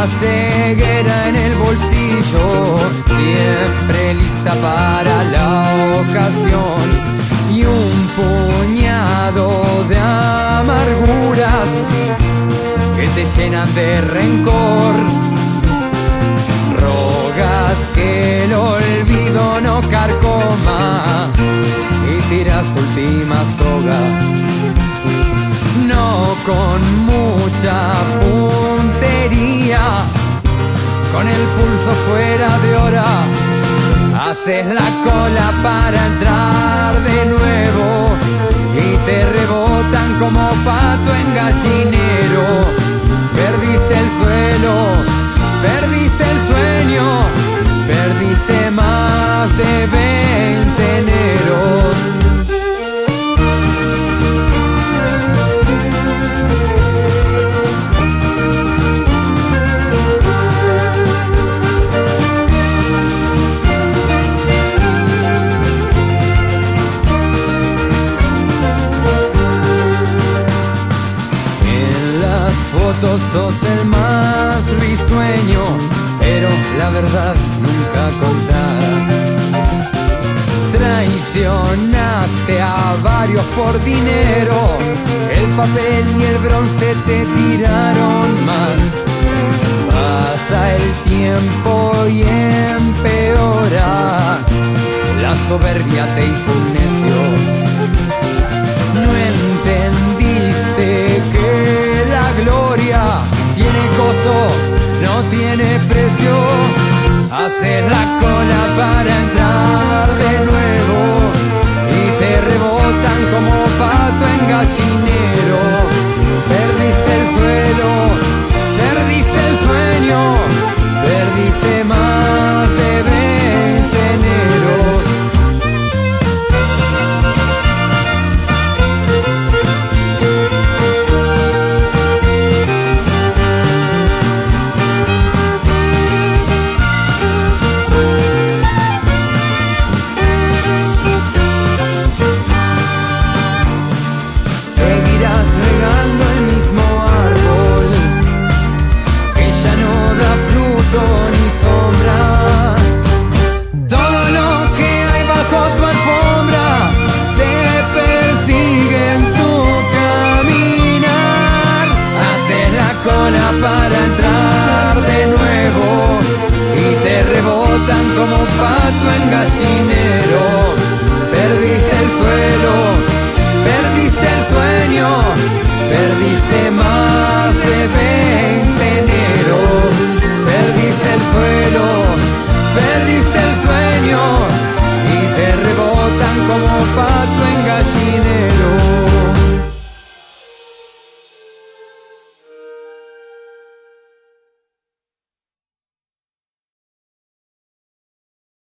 la ceguera en el bolsillo, siempre lista para la ocasión. Y un puñado de amarguras que te llenan de rencor. Rogas que el olvido no carcoma y tiras tu última soga. No con mucha pulso fuera de hora. Haces la cola para entrar de nuevo y te rebotan como pato en gallinero. Fotos sos el más risueño, pero la verdad nunca contás. Traicionaste a varios por dinero, el papel y el bronce te tiraron más. Pasa el tiempo y empeora, la soberbia te hizo un necio. Tiene costo, no tiene precio. Haces la cola para entrar I'll.